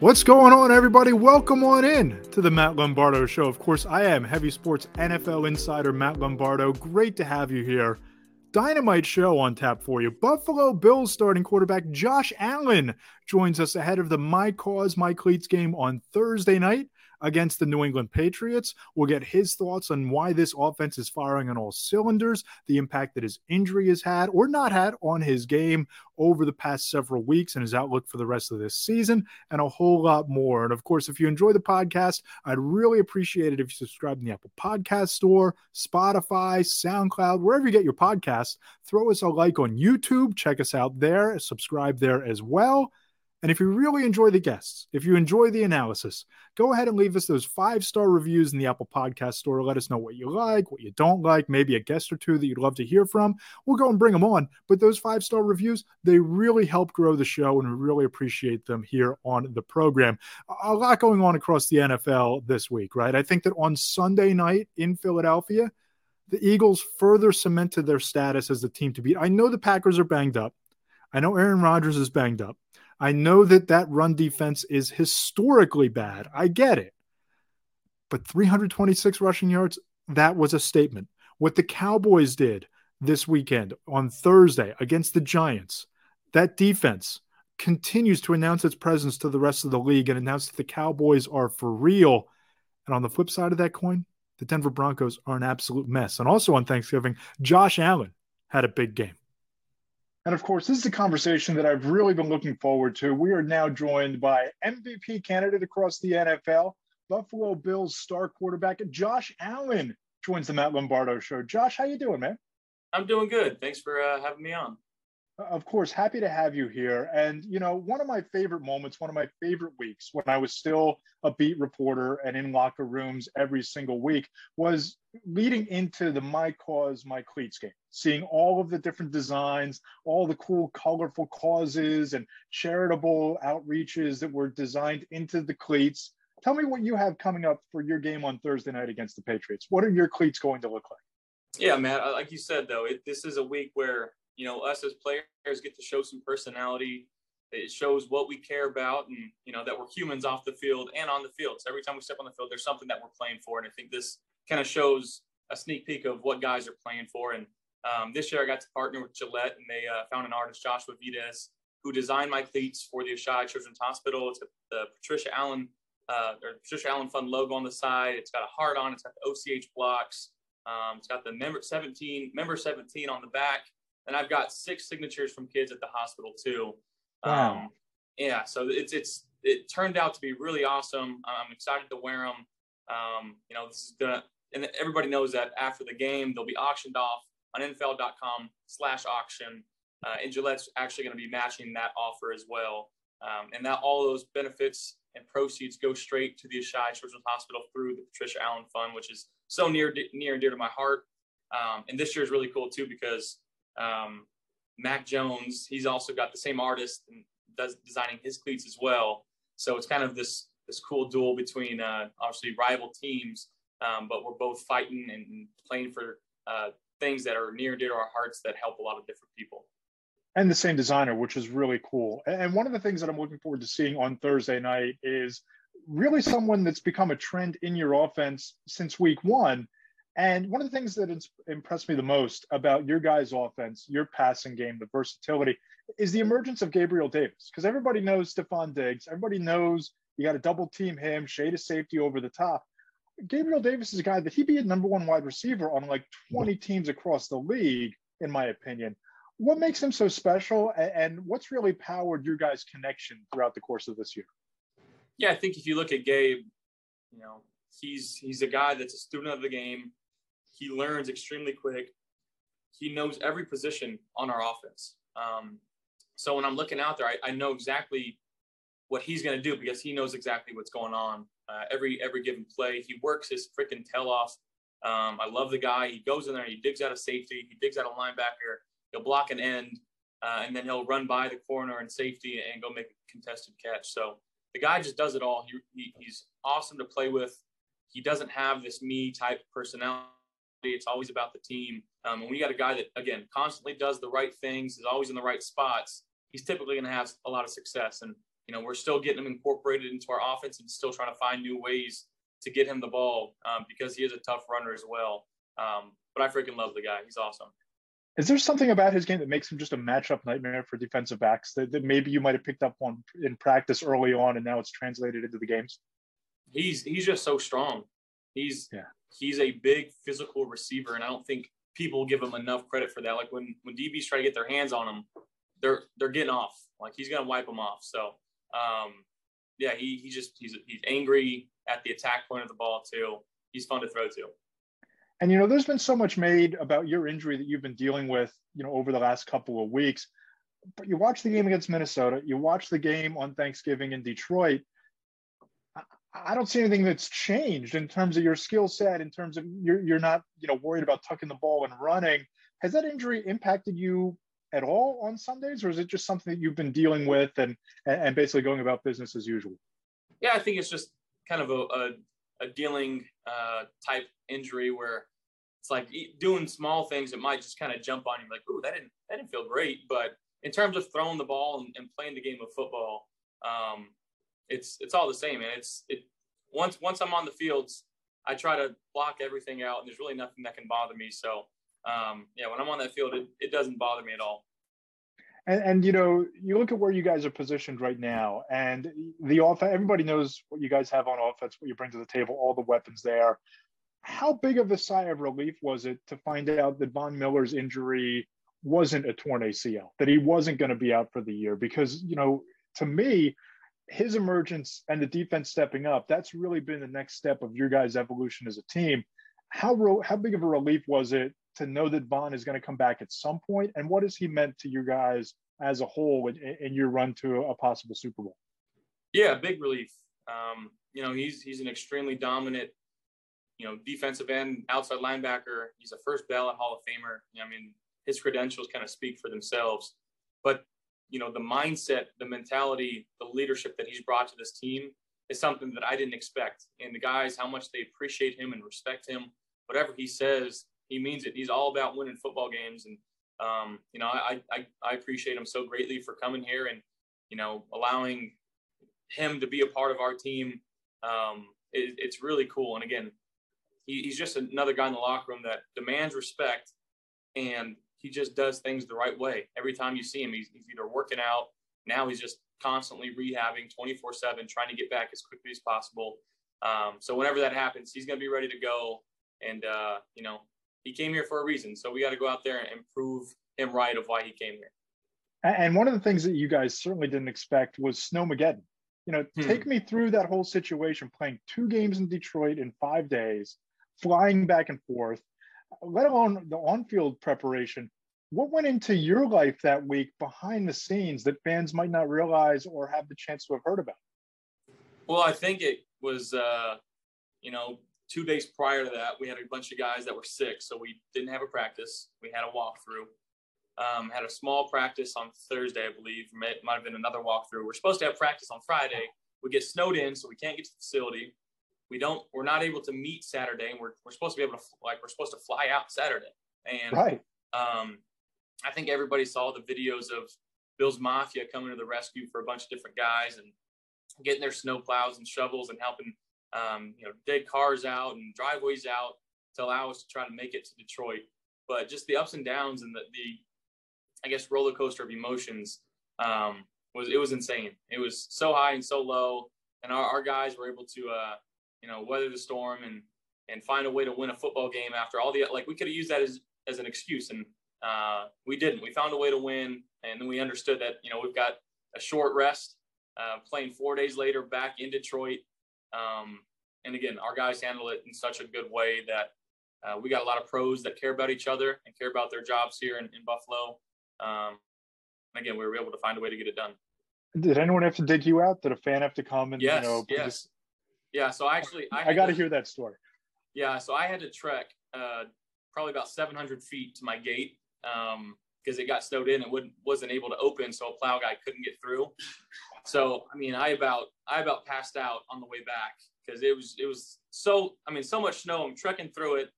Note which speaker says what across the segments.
Speaker 1: What's going on, everybody? Welcome on in to the Matt Lombardo Show. Of course, I am Heavy Sports NFL insider Matt Lombardo. Great to have you here. Dynamite show on tap for you. Buffalo Bills starting quarterback Josh Allen joins us ahead of the My Cause, My Cleats game on Thursday night against the New England Patriots. We'll get his thoughts on why this offense is firing on all cylinders, the impact that his injury has had or not had on his game over the past several weeks and his outlook for the rest of this season, and a whole lot more. And of course, if you enjoy the podcast, I'd really appreciate it if you subscribe in the Apple Podcast Store, Spotify, SoundCloud, wherever you get your podcasts. Throw us a like on YouTube. Check us out there. Subscribe there as well. And if you really enjoy the guests, if you enjoy the analysis, go ahead and leave us those five star reviews in the Apple Podcast Store. Let us know what you like, what you don't like, maybe a guest or two that you'd love to hear from. We'll go and bring them on. But those five star reviews, they really help grow the show, and we really appreciate them here on the program. A lot going on across the NFL this week, right? I think that on Sunday night in Philadelphia, the Eagles further cemented their status as the team to beat. I know the Packers are banged up. I know Aaron Rodgers is banged up. I know that that run defense is historically bad. I get it. But 326 rushing yards, that was a statement. What the Cowboys did this weekend on Thursday against the Giants, that defense continues to announce its presence to the rest of the league and announce that the Cowboys are for real. And on the flip side of that coin, the Denver Broncos are an absolute mess. And also on Thanksgiving, Josh Allen had a big game. And of course, this is a conversation that I've really been looking forward to. We are now joined by MVP candidate across the NFL, Buffalo Bills star quarterback Josh Allen joins the Matt Lombardo show. Josh, how you doing, man?
Speaker 2: I'm doing good. Thanks for uh, having me on.
Speaker 1: Uh, of course, happy to have you here. And, you know, one of my favorite moments, one of my favorite weeks when I was still a beat reporter and in locker rooms every single week was leading into the My Cause, My Cleats game, seeing all of the different designs, all the cool, colorful causes and charitable outreaches that were designed into the cleats. Tell me what you have coming up for your game on Thursday night against the Patriots. What are your cleats going to look like?
Speaker 2: Yeah, man. Uh, like you said, though, it, this is a week where you know, us as players get to show some personality. It shows what we care about and, you know, that we're humans off the field and on the field. So every time we step on the field, there's something that we're playing for. And I think this kind of shows a sneak peek of what guys are playing for. And um, this year I got to partner with Gillette and they uh, found an artist, Joshua Vides, who designed my cleats for the Oishei Children's Hospital. It's got the Patricia Allen, uh, or Patricia Allen Fund logo on the side. It's got a heart on. It's got the OCH blocks. Um, it's got the member 17, member 17 on the back and I've got six signatures from kids at the hospital too. Wow. Um, yeah, so it's it's it turned out to be really awesome. I'm excited to wear them. Um, you know, this is gonna, and everybody knows that after the game they'll be auctioned off on NFL.com/auction, uh, and Gillette's actually going to be matching that offer as well. Um, and that all those benefits and proceeds go straight to the Oishei Children's Hospital through the Patricia Allen Fund, which is so near near and dear to my heart. Um, and this year is really cool too because um, Mac Jones, he's also got the same artist and does designing his cleats as well. So it's kind of this this cool duel between uh, obviously rival teams, um, but we're both fighting and playing for uh, things that are near and dear to our hearts that help a lot of different people.
Speaker 1: And the same designer, which is really cool. And one of the things that I'm looking forward to seeing on Thursday night is really someone that's become a trend in your offense since week one and one of the things that impressed me the most about your guys' offense, your passing game, the versatility, is the emergence of Gabriel Davis. Because everybody knows Stefon Diggs. Everybody knows you got to double team him, shade of safety over the top. Gabriel Davis is a guy that he'd be a number one wide receiver on like 20 teams across the league, in my opinion. What makes him so special, and what's really powered your guys' connection throughout the course of this year?
Speaker 2: Yeah, I think if you look at Gabe, you know, he's he's a guy that's a student of the game. He learns extremely quick. He knows every position on our offense. Um, so when I'm looking out there, I, I know exactly what he's going to do because he knows exactly what's going on uh, every every given play. He works his freaking tail off. Um, I love the guy. He goes in there, he digs out a safety, he digs out a linebacker, he'll block an end, uh, and then he'll run by the corner and safety and go make a contested catch. So the guy just does it all. He, he, he's awesome to play with. He doesn't have this me type personality it's always about the team. Um, and when you got a guy that, again, constantly does the right things, is always in the right spots, he's typically going to have a lot of success. And you know, we're still getting him incorporated into our offense and still trying to find new ways to get him the ball um, because he is a tough runner as well. Um, but I freaking love the guy. He's awesome.
Speaker 1: Is there something about his game that makes him just a matchup nightmare for defensive backs that, that maybe you might have picked up on in practice early on and now it's translated into the games?
Speaker 2: He's he's just so strong. He's yeah. He's a big physical receiver, and I don't think people give him enough credit for that. Like when when DBs try to get their hands on him, they're they're getting off. Like he's gonna wipe them off. So um, yeah, he he just he's he's angry at the attack point of the ball too. He's fun to throw to.
Speaker 1: And you know, there's been so much made about your injury that you've been dealing with, you know, over the last couple of weeks. But you watch the game against Minnesota, you watch the game on Thanksgiving in Detroit. I don't see anything that's changed in terms of your skill set, in terms of you're you're not, you know, worried about tucking the ball and running. Has that injury impacted you at all on Sundays, or is it just something that you've been dealing with and and basically going about business as usual?
Speaker 2: Yeah, I think it's just kind of a, a, a dealing uh, type injury where it's like doing small things that might just kind of jump on you, like, "Ooh, that didn't that didn't feel great." But in terms of throwing the ball and, and playing the game of football, um, it's it's all the same, and it's it. Once once I'm on the fields, I try to block everything out, and there's really nothing that can bother me. So um, yeah, when I'm on that field, it, it doesn't bother me at all.
Speaker 1: And, and, you know, you look at where you guys are positioned right now, and the offense. Everybody knows what you guys have on offense, what you bring to the table, all the weapons there. How big of a sigh of relief was it to find out that Von Miller's injury wasn't a torn ACL, that he wasn't going to be out for the year? Because you know, to me, his emergence and the defense stepping up, that's really been the next step of your guys' evolution as a team. How how big of a relief was it to know that Von is going to come back at some point, and what has he meant to you guys as a whole in, in your run to a possible Super Bowl?
Speaker 2: Yeah, big relief. Um, you know, he's he's an extremely dominant, you know, defensive end, outside linebacker. He's a first ballot Hall of Famer. I mean, his credentials kind of speak for themselves. But you know, the mindset, the mentality, the leadership that he's brought to this team is something that I didn't expect. And the guys, how much they appreciate him and respect him. Whatever he says, he means it. He's all about winning football games, and um, you know, I, I I appreciate him so greatly for coming here and you know allowing him to be a part of our team. Um, it, it's really cool. And again, he, he's just another guy in the locker room that demands respect, and he just does things the right way. Every time you see him, he's, he's either working out. Now he's just constantly rehabbing 24 7, trying to get back as quickly as possible. Um, so whenever that happens, he's going to be ready to go. And, uh, you know, he came here for a reason. So we got to go out there and prove him right of why he came here.
Speaker 1: And one of the things that you guys certainly didn't expect was Snowmageddon. You know, hmm. take me through that whole situation, playing two games in Detroit in five days, flying back and forth, let alone the on-field preparation. What went into your life that week behind the scenes that fans might not realize or have the chance to have heard about?
Speaker 2: Well, I think it was, uh, you know, two days prior to that, we had a bunch of guys that were sick, so we didn't have a practice. We had a walkthrough. Um, had a small practice on Thursday, I believe. Might, might have been another walkthrough. We're supposed to have practice on Friday. We get snowed in, so we can't get to the facility. We don't. We're not able to meet Saturday, and we're, we're supposed to be able to like we're supposed to fly out Saturday. And
Speaker 1: right.
Speaker 2: Um, I think everybody saw the videos of Bills Mafia coming to the rescue for a bunch of different guys and getting their snow plows and shovels and helping um, you know, dig cars out and driveways out to allow us to try to make it to Detroit. But just the ups and downs and the, the I guess, roller coaster of emotions um, was it was insane. It was so high and so low, and our, our guys were able to, uh, you know, weather the storm and and find a way to win a football game after all the like we could have used that as as an excuse and uh, we didn't. We found a way to win, and then we understood that you know we've got a short rest, uh, playing four days later back in Detroit. Um, and again, our guys handle it in such a good way that uh, we got a lot of pros that care about each other and care about their jobs here in, in Buffalo. Um, again, we were able to find a way to get it done.
Speaker 1: Did anyone have to dig you out? Did a fan have to come and
Speaker 2: yes,
Speaker 1: you know?
Speaker 2: Yes. Just... Yeah. So actually,
Speaker 1: I, I got to hear that story.
Speaker 2: Yeah. So I had to trek uh, probably about 700 feet to my gate because um, it got snowed in and wouldn't wasn't able to open, so a plow guy couldn't get through. So I mean, I about I about passed out on the way back because it was it was so I mean so much snow. I'm trekking through it.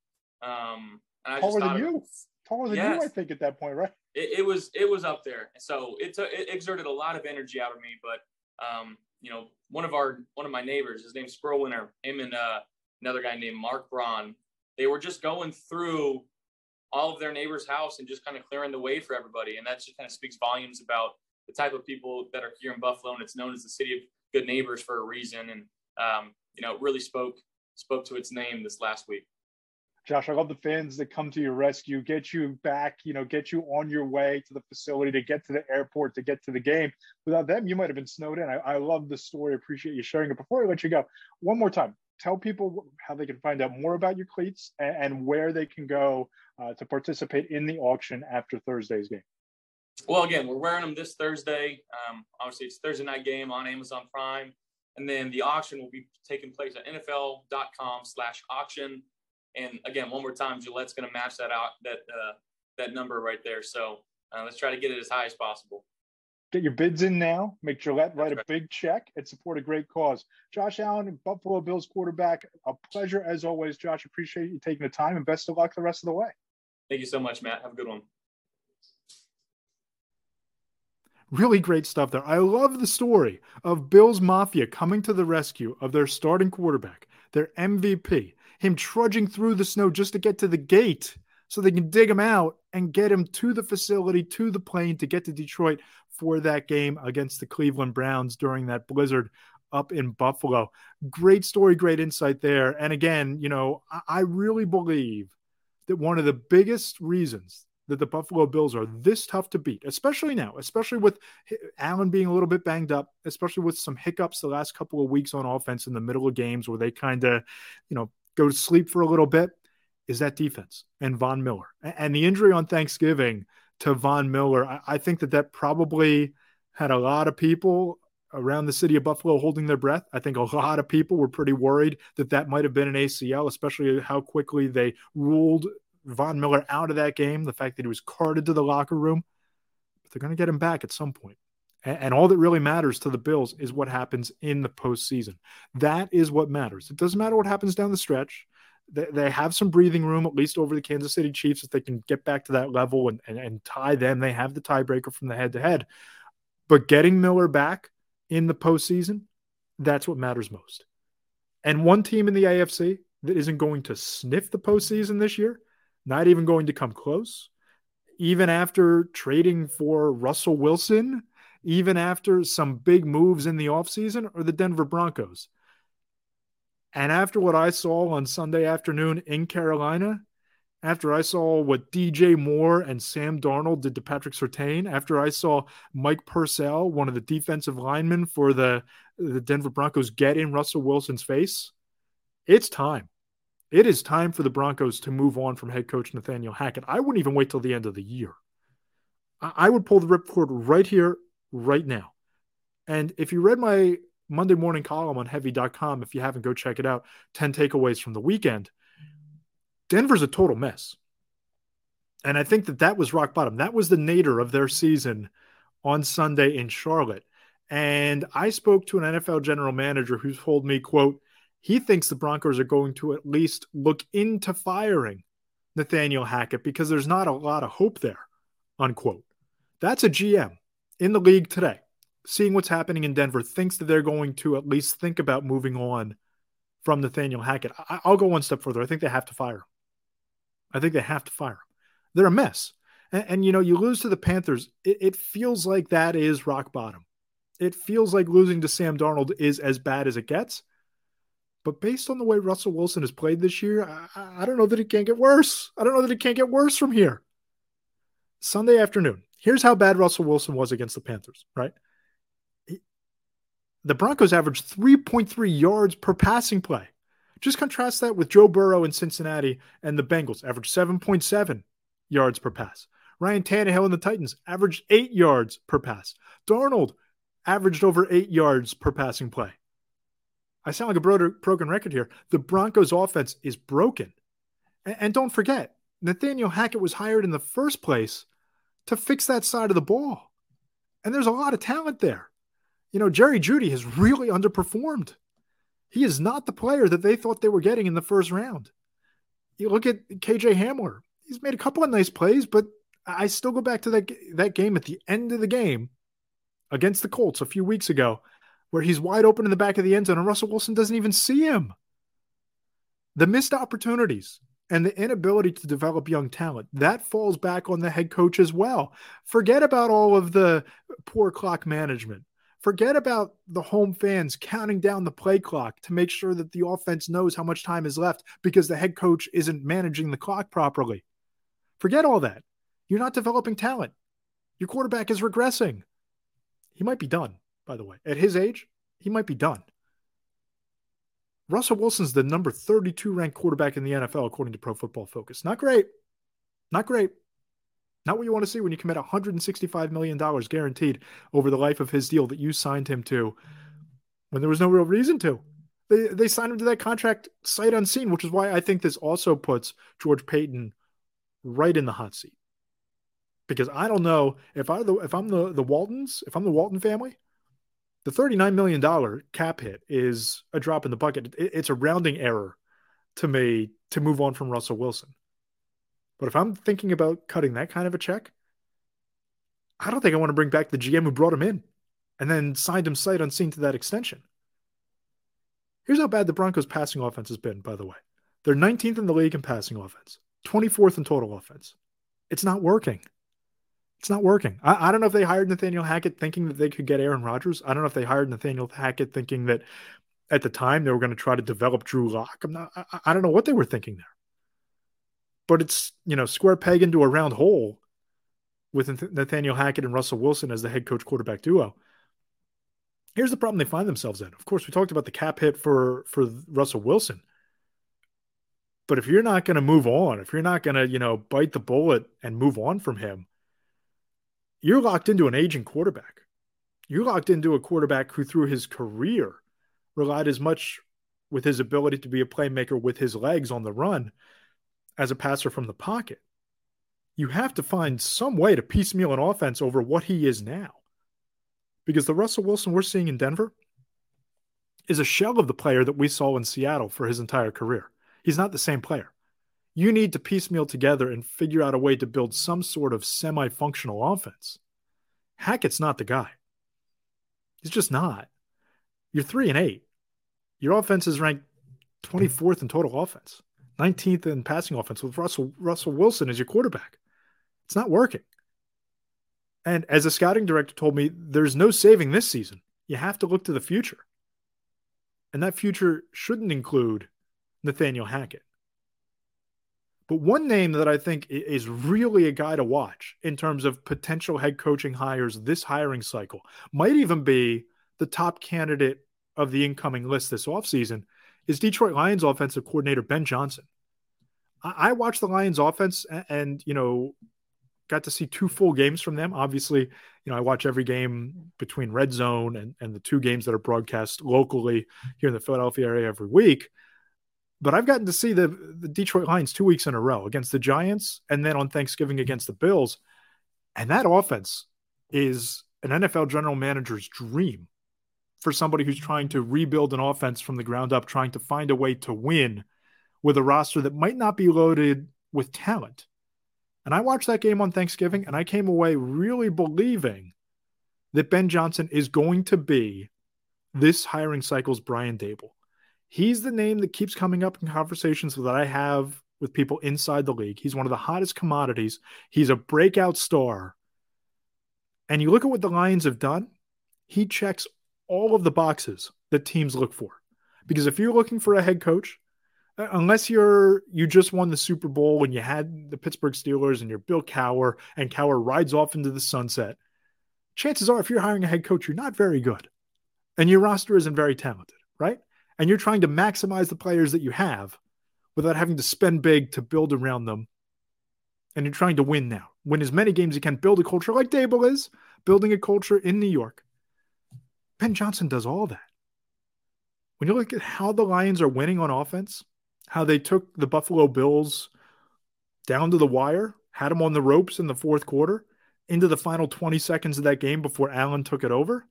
Speaker 2: Um,
Speaker 1: and I Taller than you. Taller than yes, you, I think, at that point, right?
Speaker 2: It, it, was it was up there. So it took it exerted a lot of energy out of me, but um, you know, one of our one of my neighbors, his name's Squirrel Winter, him and uh, another guy named Mark Braun, they were just going through all of their neighbors' house and just kind of clearing the way for everybody, and that just kind of speaks volumes about the type of people that are here in Buffalo, and it's known as the city of good neighbors for a reason, and um, you know, it really spoke spoke to its name this last week.
Speaker 1: Josh, I love the fans that come to your rescue, get you back, you know, get you on your way to the facility, to get to the airport, to get to the game. Without them, you might have been snowed in. I, I love the story. Appreciate you sharing it. Before I let you go, one more time, tell people how they can find out more about your cleats and, and where they can go uh, to participate in the auction after Thursday's game.
Speaker 2: Well, again, we're wearing them this Thursday. Um, obviously, it's Thursday night game on Amazon Prime. And then the auction will be taking place at NFL.com slash auction. And again, one more time, Gillette's going to match that out that uh, that number right there. So uh, let's try to get it as high as possible.
Speaker 1: Get your bids in now. Make Gillette write a big check and support a great cause. Josh Allen, Buffalo Bills quarterback. A pleasure as always, Josh. Appreciate you taking the time and best of luck the rest of the way.
Speaker 2: Thank you so much, Matt. Have a good one.
Speaker 1: Really great stuff there. I love the story of Bills Mafia coming to the rescue of their starting quarterback, their MVP, him trudging through the snow just to get to the gate so they can dig him out and get him to the facility, to the plane to get to Detroit for that game against the Cleveland Browns during that blizzard up in Buffalo. Great story, great insight there. And again, you know, I really believe that one of the biggest reasons that the Buffalo Bills are this tough to beat, especially now, especially with Allen being a little bit banged up, especially with some hiccups the last couple of weeks on offense in the middle of games where they kind of, you know, go to sleep for a little bit is that defense and Von Miller. And the injury on Thanksgiving to Von Miller, I think that that probably had a lot of people around the city of Buffalo holding their breath. I think a lot of people were pretty worried that that might have been an ACL, especially how quickly they ruled Von Miller out of that game, the fact that he was carted to the locker room. But they're going to get him back at some point. And all that really matters to the Bills is what happens in the postseason. That is what matters. It doesn't matter what happens down the stretch. They, have some breathing room, at least over the Kansas City Chiefs, if they can get back to that level and, and, and tie them. They have the tiebreaker from the head to head. But getting Miller back in the postseason, that's what matters most. And one team in the AFC that isn't going to sniff the postseason this year, not even going to come close, even after trading for Russell Wilson even after some big moves in the offseason, are the Denver Broncos. And after what I saw on Sunday afternoon in Carolina, after I saw what DJ Moore and Sam Darnold did to Patrick Surtain, after I saw Mike Purcell, one of the defensive linemen for the, the Denver Broncos, get in Russell Wilson's face, it's time. It is time for the Broncos to move on from head coach Nathaniel Hackett. I wouldn't even wait till the end of the year. I would pull the ripcord right here, right now. And if you read my Monday morning column on heavy.com, if you haven't, go check it out 10 takeaways from the weekend. Denver's a total mess. And I think that that was rock bottom. That was the nadir of their season on Sunday in Charlotte. And I spoke to an NFL general manager who told me, quote, he thinks the Broncos are going to at least look into firing Nathaniel Hackett because there's not a lot of hope there, unquote. That's a GM in the league today, seeing what's happening in Denver, thinks that they're going to at least think about moving on from Nathaniel Hackett. I, will go one step further. I think they have to fire him. I think they have to fire him. They're a mess. And, and you know, you lose to the Panthers, it, it feels like that is rock bottom. It feels like losing to Sam Darnold is as bad as it gets. But based on the way Russell Wilson has played this year, I, I, don't know that it can't get worse. I don't know that it can't get worse from here. Sunday afternoon, Here's how bad Russell Wilson was against the Panthers, right? The Broncos averaged 3.3 yards per passing play. Just contrast that with Joe Burrow in Cincinnati and the Bengals, averaged 7.7 yards per pass. Ryan Tannehill and the Titans averaged eight yards per pass. Darnold averaged over eight yards per passing play. I sound like a broken record here. The Broncos' offense is broken. And don't forget, Nathaniel Hackett was hired in the first place to fix that side of the ball. And there's a lot of talent there. You know, Jerry Jeudy has really underperformed. He is not the player that they thought they were getting in the first round. You look at KJ Hamler. He's made a couple of nice plays, but I still go back to that that game at the end of the game against the Colts a few weeks ago. where he's wide open in the back of the end zone and Russell Wilson doesn't even see him. The missed opportunities and the inability to develop young talent that falls back on the head coach as well. Forget about all of the poor clock management. Forget about the home fans counting down the play clock to make sure that the offense knows how much time is left because the head coach isn't managing the clock properly. Forget all that. You're not developing talent. Your quarterback is regressing. He might be done, by the way. At his age, he might be done. Russell Wilson's the number 32 ranked quarterback in the NFL, according to Pro Football Focus. Not great. Not great. Not what you want to see when you commit $165 million guaranteed over the life of his deal that you signed him to when there was no real reason to. They, they signed him to that contract sight unseen, which is why I think this also puts George Paton right in the hot seat. Because I don't know if I if I'm the the Waltons, if I'm the Walton family, the $39 million cap hit is a drop in the bucket. It's a rounding error to me to move on from Russell Wilson. But if I'm thinking about cutting that kind of a check, I don't think I want to bring back the GM who brought him in and then signed him sight unseen to that extension. Here's how bad the Broncos' passing offense has been, by the way. They're 19th in the league in passing offense, 24th in total offense. It's not working. It's not working. I, I, don't know if they hired Nathaniel Hackett thinking that they could get Aaron Rodgers. I don't know if they hired Nathaniel Hackett thinking that at the time they were going to try to develop Drew Lock. I'm not. I, I don't know what they were thinking there. But it's you know square peg into a round hole with Nathaniel Hackett and Russell Wilson as the head coach quarterback duo. Here's the problem they find themselves in. Of course, we talked about the cap hit for for Russell Wilson. But if you're not going to move on, if you're not going to, you know, bite the bullet and move on from him, you're locked into an aging quarterback. You're locked into a quarterback who, through his career, relied as much with his ability to be a playmaker with his legs on the run as a passer from the pocket. You have to find some way to piecemeal an offense over what he is now. Because the Russell Wilson we're seeing in Denver is a shell of the player that we saw in Seattle for his entire career. He's not the same player you need to piecemeal together and figure out a way to build some sort of semi functional offense. Hackett's not the guy. He's just not. You're three and eight. Your offense is ranked 24th in total offense, 19th in passing offense with Russell Russell Wilson as your quarterback. It's not working. And as a scouting director told me, there's no saving this season. You have to look to the future. And that future shouldn't include Nathaniel Hackett. But one name that I think is really a guy to watch in terms of potential head coaching hires this hiring cycle might even be the top candidate of the incoming list this offseason is Detroit Lions offensive coordinator Ben Johnson. I, watched the Lions offense and, and, you know, got to see two full games from them. Obviously, you know, I watch every game between Red Zone and, and the two games that are broadcast locally here in the Philadelphia area every week. But I've gotten to see the, the Detroit Lions two weeks in a row against the Giants and then on Thanksgiving against the Bills. And that offense is an NFL general manager's dream for somebody who's trying to rebuild an offense from the ground up, trying to find a way to win with a roster that might not be loaded with talent. And I watched that game on Thanksgiving and I came away really believing that Ben Johnson is going to be this hiring cycle's Brian Daboll. He's the name that keeps coming up in conversations that I have with people inside the league. He's one of the hottest commodities. He's a breakout star. And you look at what the Lions have done, he checks all of the boxes that teams look for. Because if you're looking for a head coach, uh, unless you're you just won the Super Bowl and you had the Pittsburgh Steelers and you're Bill Cowher and Cowher rides off into the sunset, chances are if you're hiring a head coach, you're not very good. And your roster isn't very talented, right? and you're trying to maximize the players that you have without having to spend big to build around them. And you're trying to win now. Win as many games as you can, build a culture like Daboll is, building a culture in New York. Ben Johnson does all that. When you look at how the Lions are winning on offense, how they took the Buffalo Bills down to the wire, had them on the ropes in the fourth quarter, into the final 20 seconds of that game before Allen took it over.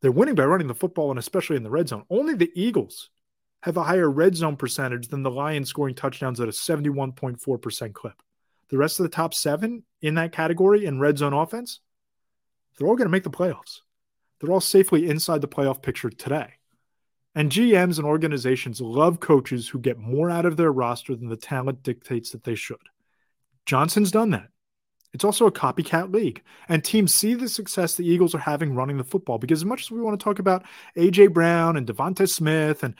Speaker 1: They're winning by running the football and especially in the red zone. Only the Eagles have a higher red zone percentage than the Lions scoring touchdowns at a 71.4% clip. The rest of the top seven in that category in red zone offense, they're all going to make the playoffs. They're all safely inside the playoff picture today. And GMs and organizations love coaches who get more out of their roster than the talent dictates that they should. Johnson's done that. It's also a copycat league. And teams see the success the Eagles are having running the football because, as much as we want to talk about A.J. Brown and DeVonta Smith, and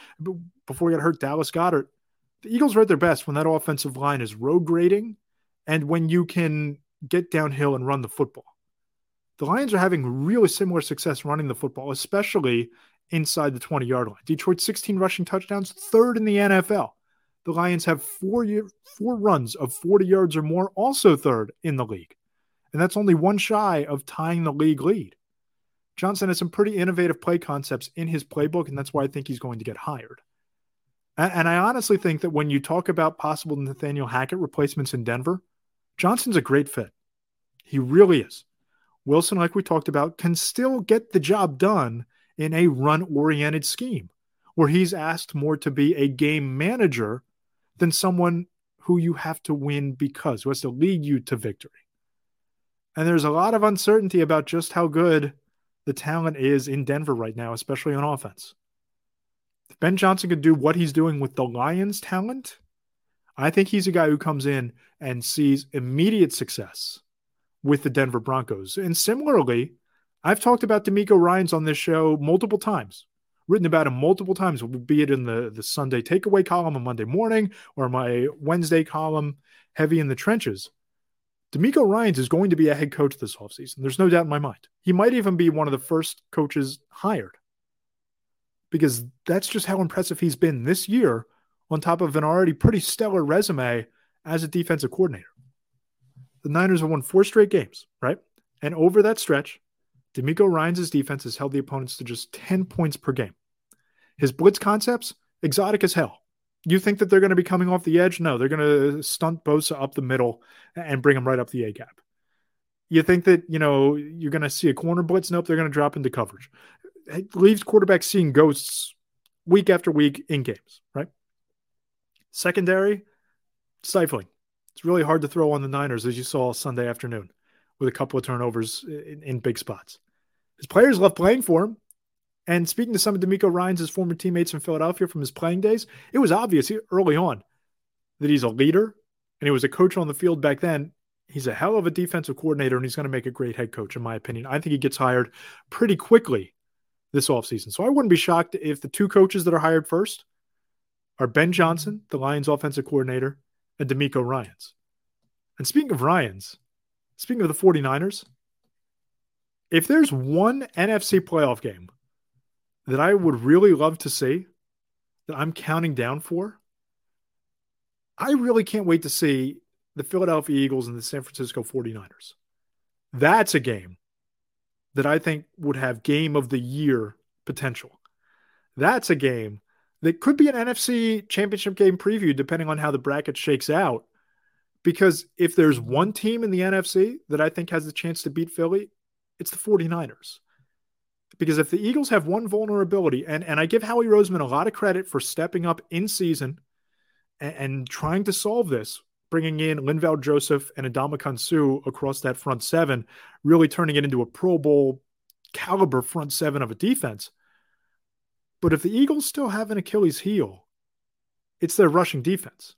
Speaker 1: before we got hurt, Dallas Goedert, the Eagles are at their best when that offensive line is road grading and when you can get downhill and run the football. The Lions are having really similar success running the football, especially inside the 20 yard line. Detroit 16 rushing touchdowns, third in the NFL. The Lions have four year, four runs of 40 yards or more, also third in the league. And that's only one shy of tying the league lead. Johnson has some pretty innovative play concepts in his playbook, and that's why I think he's going to get hired. And, and I honestly think that when you talk about possible Nathaniel Hackett replacements in Denver, Johnson's a great fit. He really is. Wilson, like we talked about, can still get the job done in a run oriented scheme where he's asked more to be a game manager than someone who you have to win because, who has to lead you to victory. And there's a lot of uncertainty about just how good the talent is in Denver right now, especially on offense. If Ben Johnson could do what he's doing with the Lions' talent, I think he's a guy who comes in and sees immediate success with the Denver Broncos. And similarly, I've talked about DeMeco Ryans on this show multiple times, written about him multiple times, be it in the, the Sunday takeaway column on Monday morning or my Wednesday column, heavy in the trenches. DeMeco Ryans is going to be a head coach this offseason. There's no doubt in my mind. He might even be one of the first coaches hired because that's just how impressive he's been this year on top of an already pretty stellar resume as a defensive coordinator. The Niners have won four straight games, right? And over that stretch, DeMeco Ryans' defense has held the opponents to just 10 points per game. His blitz concepts, exotic as hell. You think that they're going to be coming off the edge? No, they're going to stunt Bosa up the middle and bring him right up the A gap. You think that, you know, you're going to see a corner blitz? Nope, they're going to drop into coverage. It leaves quarterbacks seeing ghosts week after week in games, right? Secondary, stifling. It's really hard to throw on the Niners, as you saw Sunday afternoon, with a couple of turnovers in, in big spots. His players love playing for him. And speaking to some of DeMeco Ryans' former teammates from Philadelphia from his playing days, it was obvious early on that he's a leader and he was a coach on the field back then. He's a hell of a defensive coordinator and he's going to make a great head coach, in my opinion. I think he gets hired pretty quickly this offseason. So I wouldn't be shocked if the two coaches that are hired first are Ben Johnson, the Lions offensive coordinator, and DeMeco Ryans. And speaking of Ryans, speaking of the 49ers, if there's one NFC playoff game that I would really love to see, that I'm counting down for, I really can't wait to see the Philadelphia Eagles and the San Francisco 49ers. That's a game that I think would have game of the year potential. That's a game that could be an NFC championship game preview, depending on how the bracket shakes out. Because if there's one team in the NFC that I think has the chance to beat Philly, it's the 49ers. Because if the Eagles have one vulnerability, and, and I give Howie Roseman a lot of credit for stepping up in season and, and trying to solve this, bringing in Linval Joseph and Ndamukong Suh across that front seven, really turning it into a Pro Bowl caliber front seven of a defense. But if the Eagles still have an Achilles heel, it's their rushing defense.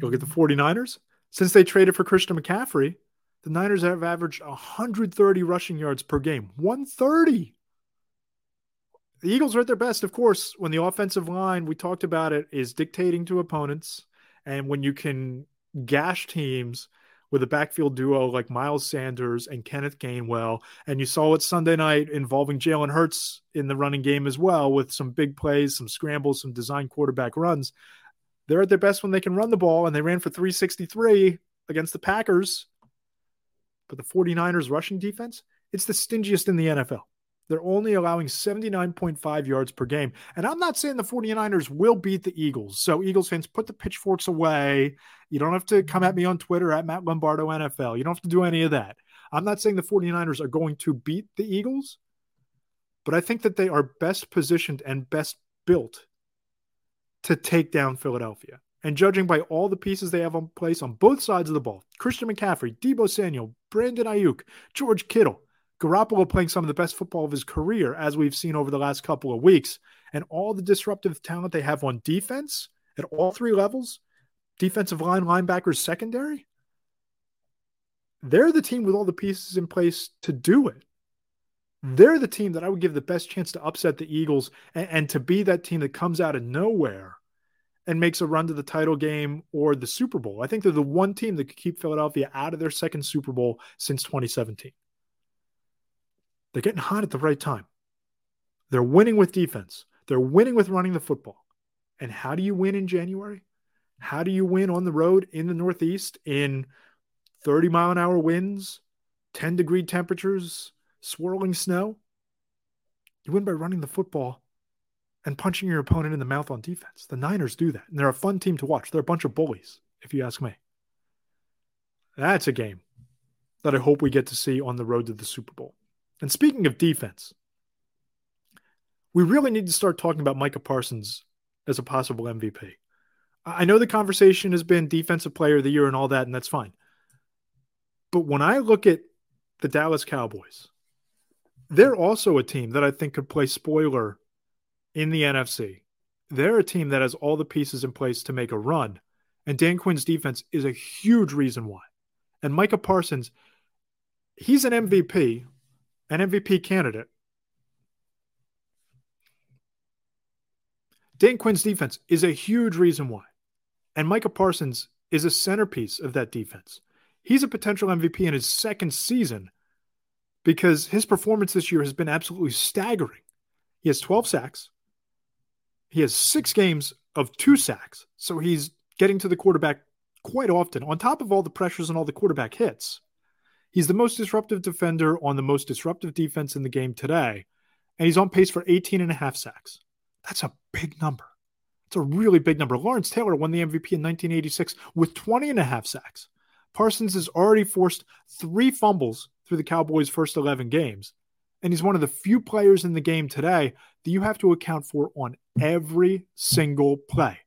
Speaker 1: You'll get the 49ers. Since they traded for Christian McCaffrey, the Niners have averaged 130 rushing yards per game. 130. The Eagles are at their best, of course, when the offensive line, we talked about it, is dictating to opponents. And when you can gash teams with a backfield duo like Miles Sanders and Kenneth Gainwell. And you saw it Sunday night involving Jalen Hurts in the running game as well, with some big plays, some scrambles, some design quarterback runs. They're at their best when they can run the ball, and they ran for 363 against the Packers. But the 49ers rushing defense, it's the stingiest in the NFL. They're only allowing 79.5 yards per game. And I'm not saying the 49ers will beat the Eagles. So, Eagles fans, put the pitchforks away. You don't have to come at mm-hmm. me on Twitter at Matt Lombardo NFL. You don't have to do any of that. I'm not saying the 49ers are going to beat the Eagles, but I think that they are best positioned and best built to take down Philadelphia. And judging by all the pieces they have in place on both sides of the ball Christian McCaffrey, Deebo Samuel, Brandon Aiyuk, George Kittle Garoppolo playing some of the best football of his career, as we've seen over the last couple of weeks, and all the disruptive talent they have on defense at all three levels defensive line, linebackers, secondary they're the team with all the pieces in place to do it. They're the team that I would give the best chance to upset the Eagles and, and to be that team that comes out of nowhere and makes a run to the title game or the Super Bowl. I think they're the one team that could keep Philadelphia out of their second Super Bowl since 2017. They're getting hot at the right time. They're winning with defense. They're winning with running the football. And how do you win in January? How do you win on the road in the Northeast in 30 mile an hour winds, 10 degree temperatures, swirling snow? You win by running the football and punching your opponent in the mouth on defense. The Niners do that. And they're a fun team to watch. They're a bunch of bullies, if you ask me. That's a game that I hope we get to see on the road to the Super Bowl. And speaking of defense, we really need to start talking about Micah Parsons as a possible MVP. I know the conversation has been defensive player of the year and all that, and that's fine. But when I look at the Dallas Cowboys, they're also a team that I think could play spoiler in the NFC. They're a team that has all the pieces in place to make a run. And Dan Quinn's defense is a huge reason why. And Micah Parsons, he's an MVP, an MVP candidate. Dan Quinn's defense is a huge reason why. And Micah Parsons is a centerpiece of that defense. He's a potential MVP in his second season because his performance this year has been absolutely staggering. He has 12 sacks. He has six games of two sacks. So he's getting to the quarterback quite often, on top of all the pressures and all the quarterback hits. He's the most disruptive defender on the most disruptive defense in the game today. And he's on pace for 18 and a half sacks. That's a big number. It's a really big number. Lawrence Taylor won the MVP in 1986 with 20 and a half sacks. Parsons has already forced three fumbles through the Cowboys' first 11 games. And he's one of the few players in the game today that you have to account for on every single play.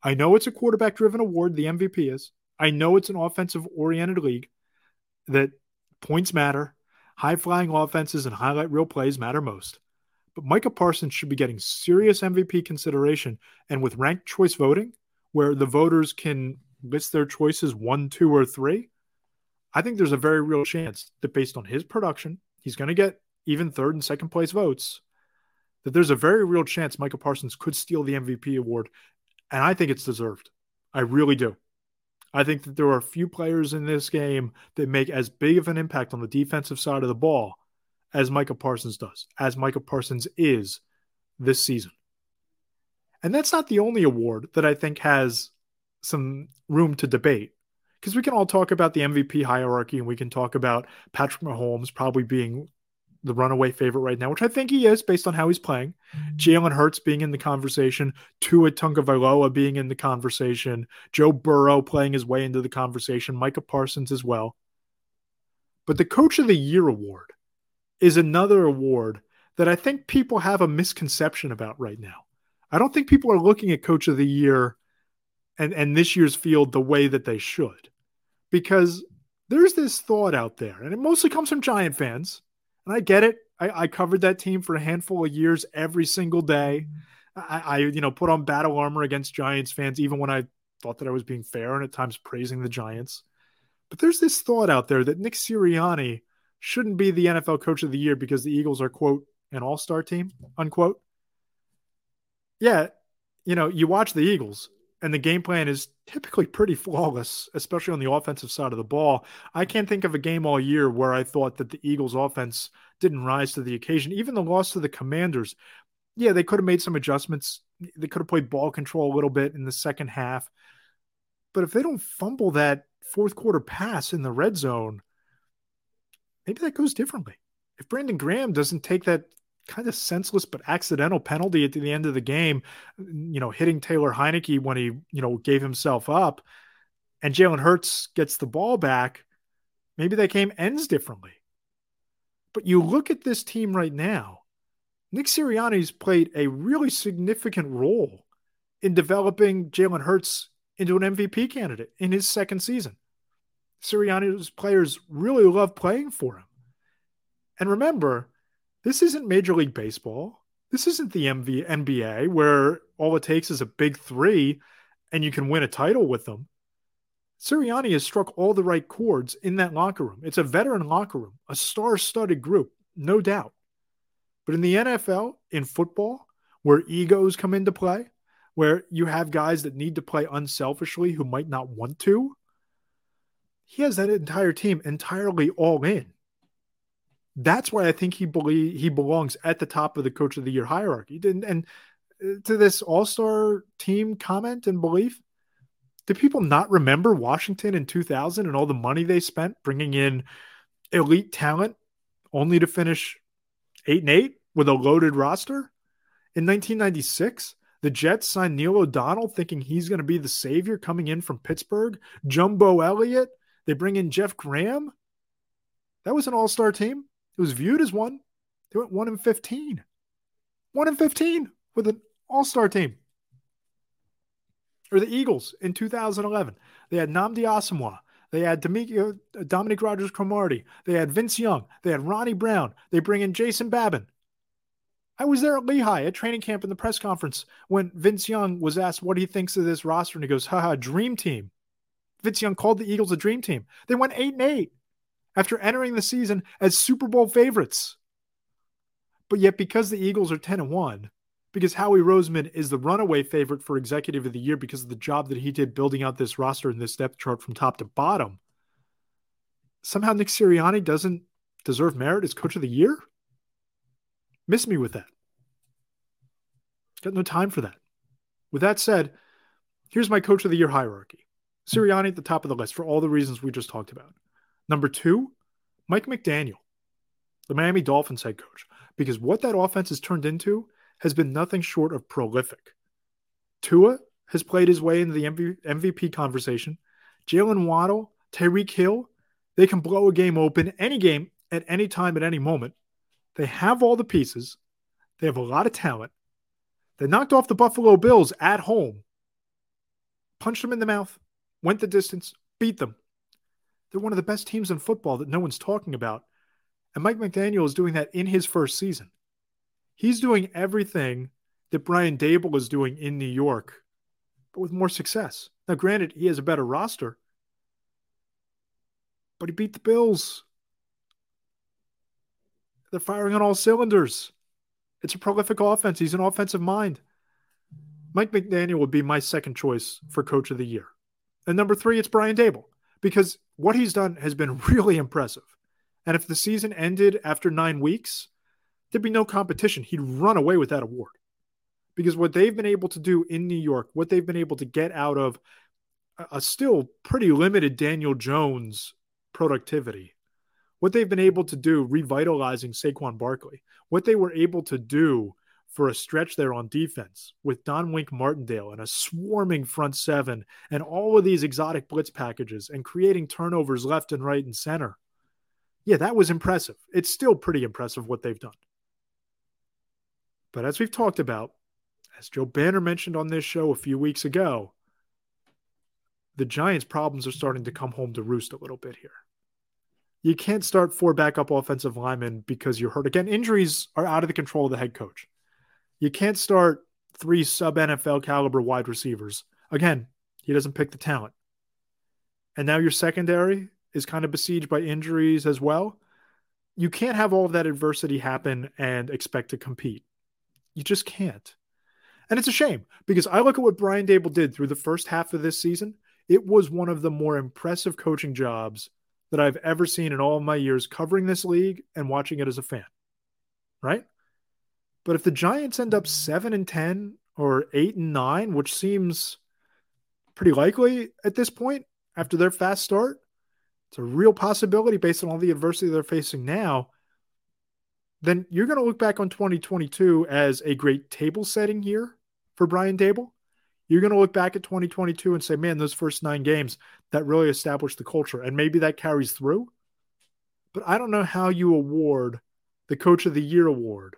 Speaker 1: I know it's a quarterback driven award, the MVP is. I know it's an offensive oriented league that points matter, high flying offenses and highlight reel plays matter most. But Micah Parsons should be getting serious MVP consideration. And with ranked choice voting, where the voters can list their choices one, two, or three, I think there's a very real chance that based on his production, he's going to get even third and second place votes. That there's a very real chance Micah Parsons could steal the MVP award. And I think it's deserved. I really do. I think that there are a few players in this game that make as big of an impact on the defensive side of the ball as Micah Parsons does, as Micah Parsons is this season. And that's not the only award that I think has some room to debate because we can all talk about the MVP hierarchy and we can talk about Patrick Mahomes probably being the runaway favorite right now, which I think he is based on how he's playing. Jalen Hurts being in the conversation, Tua Tagovailoa being in the conversation, Joe Burrow playing his way into the conversation, Micah Parsons as well. But the Coach of the Year award is another award that I think people have a misconception about right now. I don't think people are looking at Coach of the Year and, and this year's field the way that they should. Because there's this thought out there, and it mostly comes from Giant fans. And I get it. I, I covered that team for a handful of years every single day. I, I, you know, put on battle armor against Giants fans, even when I thought that I was being fair and at times praising the Giants. But there's this thought out there that Nick Sirianni shouldn't be the NFL coach of the year because the Eagles are, quote, an all star team, unquote. Yeah, you know, you watch the Eagles and the game plan is typically pretty flawless, especially on the offensive side of the ball. I can't think of a game all year where I thought that the Eagles offense didn't rise to the occasion. Even the loss to the Commanders, yeah, they could have made some adjustments. They could have played ball control a little bit in the second half. But if they don't fumble that fourth quarter pass in the red zone, maybe that goes differently. If Brandon Graham doesn't take that kind of senseless but accidental penalty at the end of the game, you know, hitting Taylor Heinicke when he, you know, gave himself up, and Jalen Hurts gets the ball back, maybe that game ends differently. But you look at this team right now, Nick Sirianni's played a really significant role in developing Jalen Hurts into an MVP candidate in his second season. Sirianni's players really love playing for him. And remember, this isn't Major League Baseball. This isn't the MV NBA where all it takes is a big three and you can win a title with them. Sirianni has struck all the right chords in that locker room. It's a veteran locker room, a star studded group, no doubt. But in the NFL, in football, where egos come into play, where you have guys that need to play unselfishly who might not want to, he has that entire team entirely all in. That's why I think he believe he belongs at the top of the coach of the year hierarchy. And, and uh, to this All Star team comment and belief, do people not remember Washington in 2000 and all the money they spent bringing in elite talent only to finish eight and eight with a loaded roster? In 1996, the Jets signed Neil O'Donnell thinking he's going to be the savior coming in from Pittsburgh. Jumbo Elliott. They bring in Jeff Graham. That was an all star team. It was viewed as one. They went 1 in 15. 1 in 15 with an all star team. Or the Eagles in 2011. They had Nnamdi Asomugha. They had Dominique Rodgers Cromartie. They had Vince Young. They had Ronnie Brown. They bring in Jason Babin. I was there at Lehigh at training camp in the press conference when Vince Young was asked what he thinks of this roster, and he goes, haha, dream team. Vince Young called the Eagles a dream team. They went 8 and 8 after entering the season as Super Bowl favorites. But yet, because the Eagles are 10 and 1, because Howie Roseman is the runaway favorite for executive of the year because of the job that he did building out this roster and this depth chart from top to bottom, somehow Nick Sirianni doesn't deserve merit as coach of the year? Miss me with that. Got no time for that. With that said, here's my coach of the year hierarchy Sirianni at the top of the list for all the reasons we just talked about. Number two, Mike McDaniel, the Miami Dolphins head coach, because what that offense has turned into has been nothing short of prolific. Tua has played his way into the MVP conversation. Jaylen Waddle, Tyreek Hill, they can blow a game open any game at any time at any moment. They have all the pieces. They have a lot of talent. They knocked off the Buffalo Bills at home, punched them in the mouth, went the distance, beat them. They're one of the best teams in football that no one's talking about. And Mike McDaniel is doing that in his first season. He's doing everything that Brian Daboll is doing in New York, but with more success. Now, granted, he has a better roster, but he beat the Bills. They're firing on all cylinders. It's a prolific offense. He's an offensive mind. Mike McDaniel would be my second choice for coach of the year. And number three, it's Brian Daboll because what he's done has been really impressive. And if the season ended after nine weeks, there'd be no competition. He'd run away with that award because what they've been able to do in New York, what they've been able to get out of a still pretty limited Daniel Jones productivity, what they've been able to do revitalizing Saquon Barkley, what they were able to do for a stretch there on defense with Don Wink Martindale and a swarming front seven and all of these exotic blitz packages and creating turnovers left and right and center. Yeah, that was impressive. It's still pretty impressive what they've done. But as we've talked about, as Joe Banner mentioned on this show a few weeks ago, the Giants' problems are starting to come home to roost a little bit here you can't start four backup offensive linemen because you're hurt. Again, injuries are out of the control of the head coach. You can't start three sub NFL caliber wide receivers. Again, he doesn't pick the talent. And now your secondary is kind of besieged by injuries as well. You can't have all of that adversity happen and expect to compete. You just can't. And it's a shame because I look at what Brian Daboll did through the first half of this season. It was one of the more impressive coaching jobs that I've ever seen in all my years covering this league and watching it as a fan. Right? But if the Giants end up 7 and 10 or 8 and 9, which seems pretty likely at this point after their fast start, it's a real possibility based on all the adversity they're facing now. Then you're going to look back on 2022 as a great table setting year for Brian Daboll you're going to look back at 2022 and say, man, those first nine games that really established the culture. And maybe that carries through. But I don't know how you award the Coach of the Year award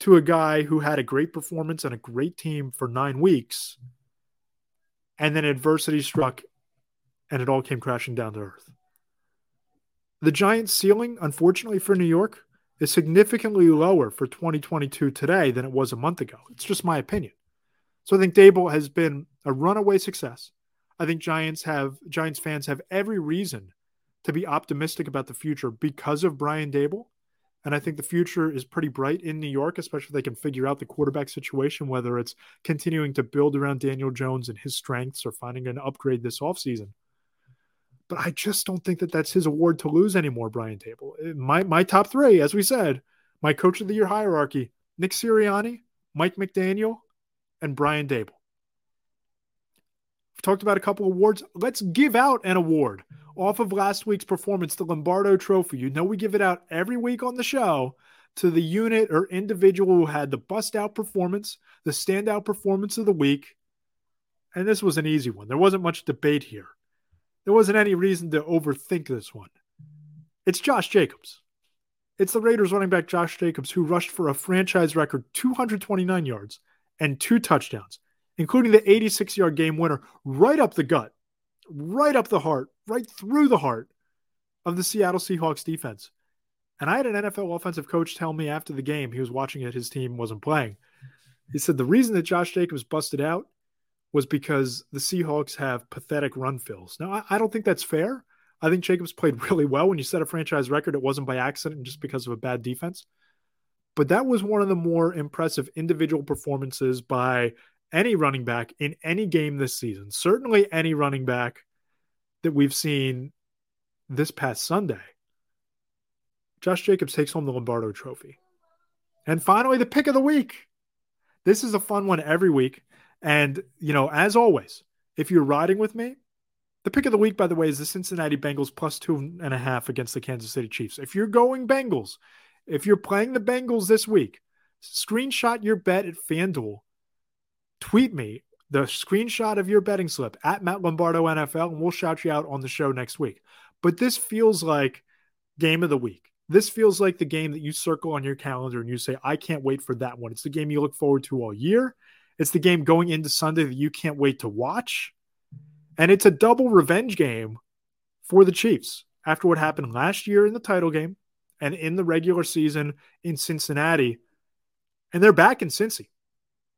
Speaker 1: to a guy who had a great performance and a great team for nine weeks. And then adversity struck and it all came crashing down to earth. The Giants' ceiling, unfortunately for New York, is significantly lower for 2022 today than it was a month ago. It's just my opinion. So I think Daboll has been a runaway success. I think Giants have Giants fans have every reason to be optimistic about the future because of Brian Daboll. And I think the future is pretty bright in New York, especially if they can figure out the quarterback situation, whether it's continuing to build around Daniel Jones and his strengths or finding an upgrade this offseason. But I just don't think that that's his award to lose anymore, Brian Daboll. Eh, my, my top three, as we said, my coach of the year hierarchy Nick Sirianni, Mike McDaniel, and Brian Daboll. We've talked about a couple awards. Let's give out an award off of last week's performance, the Lombardo Trophy. You know, we give it out every week on the show to the unit or individual who had the bust out performance, the standout performance of the week. And this was an easy one. There wasn't much debate here. There wasn't any reason to overthink this one. It's Josh Jacobs. It's the Raiders running back Josh Jacobs who rushed for a franchise record 229 yards and two touchdowns, including the 86 yard game winner right up the gut, right up the heart right through the heart of the Seattle Seahawks defense. And I had an NFL offensive coach tell me after the game, he was watching it, his team wasn't playing. He said the reason that Josh Jacobs busted out was because the Seahawks have pathetic run fills. Now, I, I don't think that's fair. I think Jacobs played really well. When you set a franchise record, it wasn't by accident and just because of a bad defense. But that was one of the more impressive individual performances by any running back in any game this season. Certainly any running back that we've seen this past Sunday. Josh Jacobs takes home the Lombardo trophy. And finally, the pick of the week. This is a fun one every week. And, you know, as always, if you're riding with me, the pick of the week, by the way, is the Cincinnati Bengals plus two and a half against the Kansas City Chiefs. If you're going Bengals, if you're playing the Bengals this week, screenshot your bet at FanDuel, tweet me the screenshot of your betting slip at Matt Lombardo NFL, and we'll shout you out on the show next week. But this feels like game of the week. This feels like the game that you circle on your calendar and you say, I can't wait for that one. It's the game you look forward to all year. It's the game going into Sunday that you can't wait to watch. And it's a double revenge game for the Chiefs after what happened last year in the title game and in the regular season in Cincinnati. And they're back in Cincy.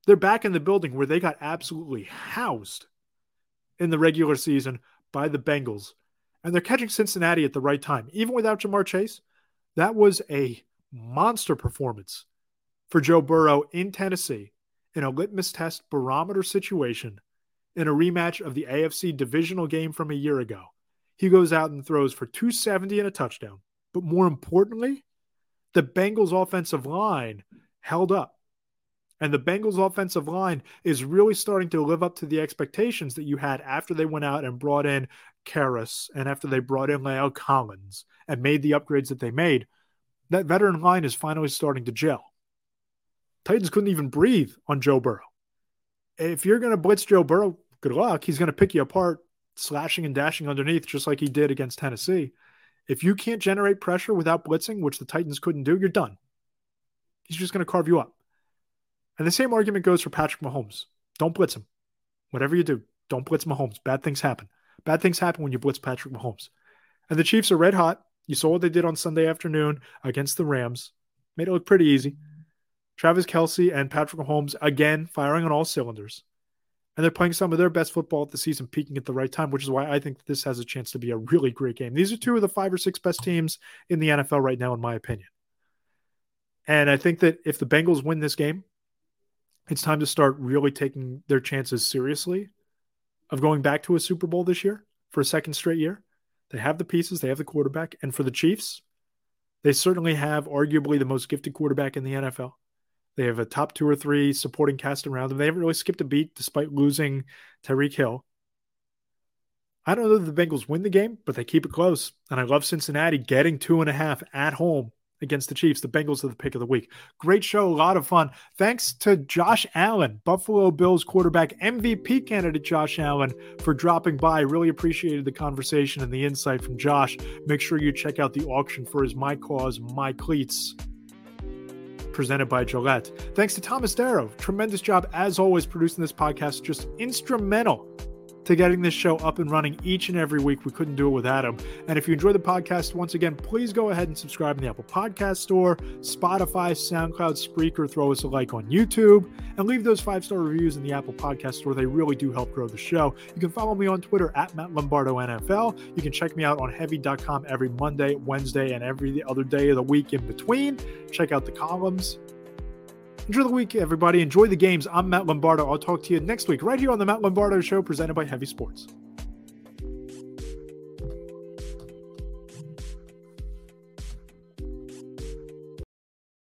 Speaker 1: They're back in the building where they got absolutely housed in the regular season by the Bengals. And they're catching Cincinnati at the right time. Even without Ja'Marr Chase, that was a monster performance for Joe Burrow in Tennessee in a litmus test barometer situation in a rematch of the AFC divisional game from a year ago. He goes out and throws for 270 and a touchdown. But more importantly, the Bengals offensive line held up. And the Bengals offensive line is really starting to live up to the expectations that you had after they went out and brought in Karras and after they brought in La'el Collins and made the upgrades that they made. That veteran line is finally starting to gel. Titans couldn't even breathe on Joe Burrow. If you're going to blitz Joe Burrow, good luck. He's going to pick you apart, slashing and dashing underneath, just like he did against Tennessee. If you can't generate pressure without blitzing, which the Titans couldn't do, you're done. He's just going to carve you up. And the same argument goes for Patrick Mahomes. Don't blitz him. Whatever you do, don't blitz Mahomes. Bad things happen. Bad things happen when you blitz Patrick Mahomes. And the Chiefs are red hot. You saw what they did on Sunday afternoon against the Rams. Made it look pretty easy. Travis Kelce and Patrick Mahomes again firing on all cylinders. And they're playing some of their best football at the season, peaking at the right time, which is why I think this has a chance to be a really great game. These are two of the five or six best teams in the NFL right now, in my opinion. And I think that if the Bengals win this game, it's time to start really taking their chances seriously of going back to a Super Bowl this year for a second straight year. They have the pieces, they have the quarterback. And for the Chiefs, they certainly have arguably the most gifted quarterback in the NFL. They have a top two or three supporting cast around them. They haven't really skipped a beat despite losing Tyreek Hill. I don't know that the Bengals win the game, but they keep it close. And I love Cincinnati getting two and a half at home against the Chiefs. The Bengals are the pick of the week. Great show, a lot of fun. Thanks to Josh Allen, Buffalo Bills quarterback, MVP candidate Josh Allen, for dropping by. Really appreciated the conversation and the insight from Josh. Make sure you check out the auction for his My Cause, My Cleats presented by Gillette. Thanks to Thomas Darro. Tremendous job, as always, producing this podcast. Just instrumental to getting this show up and running each and every week. We couldn't do it without him. And if you enjoy the podcast, once again, please go ahead and subscribe in the Apple Podcast Store, Spotify, SoundCloud, Spreaker. Throw us a like on YouTube and leave those five star reviews in the Apple Podcast Store. They really do help grow the show. You can follow me on Twitter at Matt Lombardo NFL. You can check me out on heavy.com every Monday, Wednesday, and every other day of the week in between. Check out the columns. Enjoy the week, everybody. Enjoy the games. I'm Matt Lombardo. I'll talk to you next week right here on the Matt Lombardo Show presented by Heavy Sports.